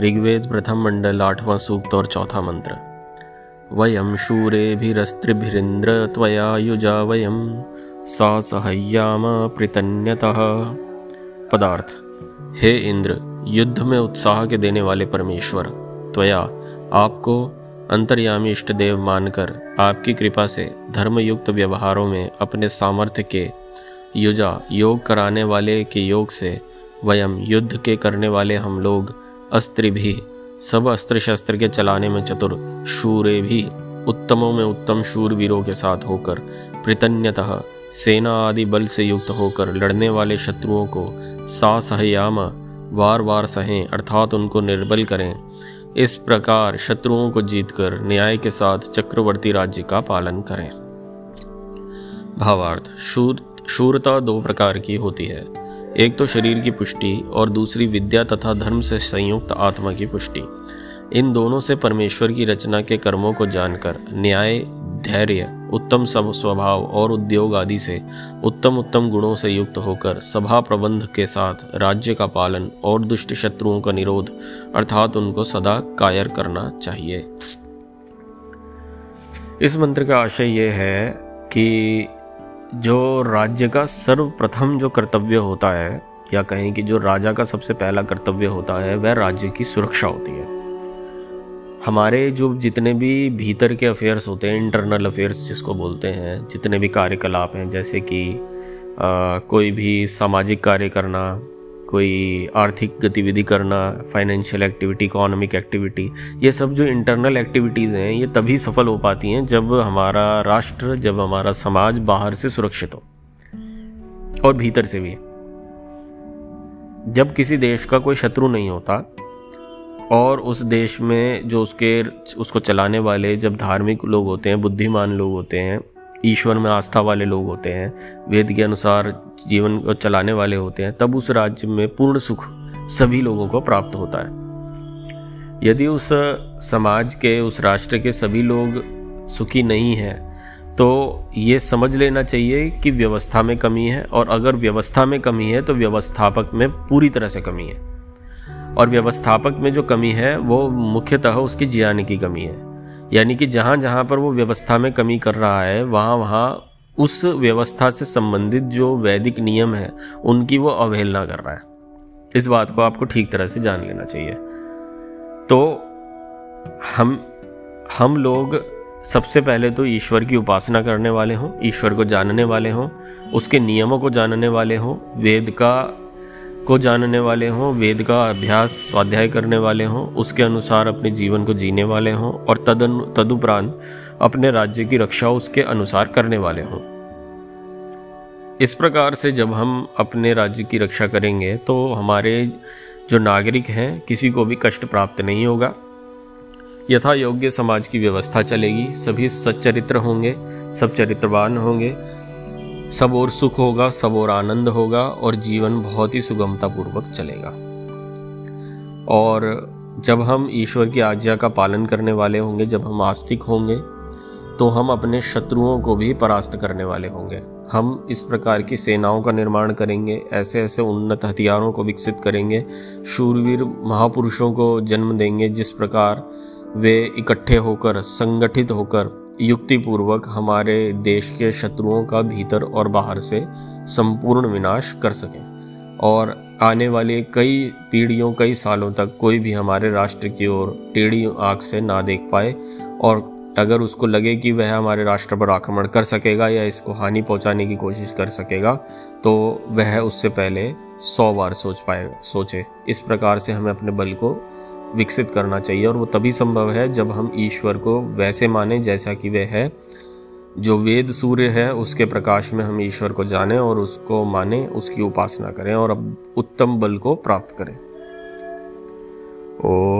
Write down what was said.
ऋग्वेद प्रथम मंडल, आठवां सूक्त और चौथा मंत्र। वयम शूरेभिरस्त्रिभिरिंद्र त्वया युजा वयम सा सहयाम प्रतन्यतः। पदार्थ, हे इंद्र, युद्ध में उत्साह के देने वाले परमेश्वर, त्वया आपको अंतर्यामी इष्ट देव मानकर आपकी कृपा से धर्मयुक्त व्यवहारों में अपने सामर्थ्य के युजा, योग कराने वाले के योग से वयम युद्ध के करने वाले हम लोग अस्त्र भी सब अस्त्र शस्त्र के चलाने में चतुर शूरे भी उत्तमों में उत्तम शूरवीरों के साथ होकर प्रतन्यतः सेना आदि बल से युक्त होकर लड़ने वाले शत्रुओं को सासहयाम वार वार सहें, अर्थात उनको निर्बल करें। इस प्रकार शत्रुओं को जीतकर न्याय के साथ चक्रवर्ती राज्य का पालन करें। भावार्थ, शूर, शूरता दो प्रकार की होती है। एक तो शरीर की पुष्टि और दूसरी विद्या तथा धर्म से संयुक्त आत्मा की पुष्टि। इन दोनों से परमेश्वर की रचना के कर्मों को जानकर, न्याय, धैर्य, उत्तम सब स्वभाव और उद्योग आदि से उत्तम उत्तम गुणों से युक्त होकर सभा प्रबंध के साथ राज्य का पालन और दुष्ट शत्रुओं का निरोध अर्थात उनको सदा कायर करना चाहिए। इस मंत्र का आशय यह है कि जो राज्य का सर्वप्रथम जो कर्तव्य होता है या कहें कि जो राजा का सबसे पहला कर्तव्य होता है वह राज्य की सुरक्षा होती है। हमारे जो जितने भी भीतर के अफेयर्स होते हैं इंटरनल अफेयर्स जिसको बोलते हैं जितने भी कार्यकलाप हैं जैसे कि आ, कोई भी सामाजिक कार्य करना कोई आर्थिक गतिविधि करना फाइनेंशियल एक्टिविटी इकोनॉमिक एक्टिविटी ये सब जो इंटरनल एक्टिविटीज़ हैं, ये तभी सफल हो पाती हैं जब हमारा राष्ट्र, जब हमारा समाज बाहर से सुरक्षित हो। और भीतर से भी। जब किसी देश का कोई शत्रु नहीं होता, और उस देश में जो उसके, उसको चलाने वाले जब धार्मिक लोग होते हैं, बुद्धिमान लोग होते हैं ईश्वर में आस्था वाले लोग होते हैं, वेद के अनुसार जीवन को चलाने वाले होते हैं, तब उस राज्य में पूर्ण सुख सभी लोगों को प्राप्त होता है। यदि उस समाज के, उस राष्ट्र के सभी लोग सुखी नहीं हैं तो ये समझ लेना चाहिए कि व्यवस्था में कमी है, और अगर व्यवस्था में कमी है तो व्यवस्थापक में पूरी तरह से कमी है। और व्यवस्थापक में जो कमी है, वो मुख्यतः उसकी जियाने की कमी है। यानी कि जहाँ जहाँ पर वो व्यवस्था में कमी कर रहा है, वहाँ वहाँ उस व्यवस्था से संबंधित जो वैदिक नियम है, उनकी वो अवहेलना कर रहा है। इस बात को आपको ठीक तरह से जान लेना चाहिए। तो हम हम लोग सबसे पहले तो ईश्वर की उपासना करने वाले हों, ईश्वर को जानने वाले हों, उसके नियमों को जानने वाले हों, वेद का को जानने वाले हों, वेद का अभ्यास, स्वाध्याय करने वाले हों, उसके अनुसार अपने जीवन को जीने वाले हों और तदुपरांत अपने राज्य की रक्षा उसके अनुसार करने वाले हों। इस प्रकार से जब हम अपने राज्य की रक्षा करेंगे तो हमारे जो नागरिक हैं, किसी को भी कष्ट प्राप्त नहीं होगा। यथा योग्य समाज की व्यवस्था चलेगी, सभी सच्चरित्र होंगे, सब चरित्रवान होंगे सब और सुख होगा, सब और आनंद होगा और जीवन बहुत ही सुगमता पूर्वक चलेगा। और जब हम ईश्वर की आज्ञा का पालन करने वाले होंगे, जब हम आस्तिक होंगे तो हम अपने शत्रुओं को भी परास्त करने वाले होंगे। हम इस प्रकार की सेनाओं का निर्माण करेंगे ऐसे ऐसे उन्नत हथियारों को विकसित करेंगे, शूरवीर महापुरुषों को जन्म देंगे, जिस प्रकार वे इकट्ठे होकर, संगठित होकर युक्तिपूर्वक हमारे देश के शत्रुओं का भीतर और बाहर से संपूर्ण विनाश कर सकें। और आने वाले कई पीढ़ियों, कई सालों तक कोई भी हमारे राष्ट्र की ओर टेढ़ी आँख से ना देख पाए और अगर उसको लगे कि वह हमारे राष्ट्र पर आक्रमण कर सकेगा या इसको हानि पहुँचाने की कोशिश कर सकेगा तो वह उससे पहले सौ बार सोच पाए, सोचे। इस प्रकार से हमें अपने बल को विकसित करना चाहिए और वो तभी संभव है जब हम ईश्वर को वैसे माने जैसा कि वह है। जो वेद सूर्य है, उसके प्रकाश में हम ईश्वर को जाने और उसको माने, उसकी उपासना करें और अब उत्तम बल को प्राप्त करें। ओ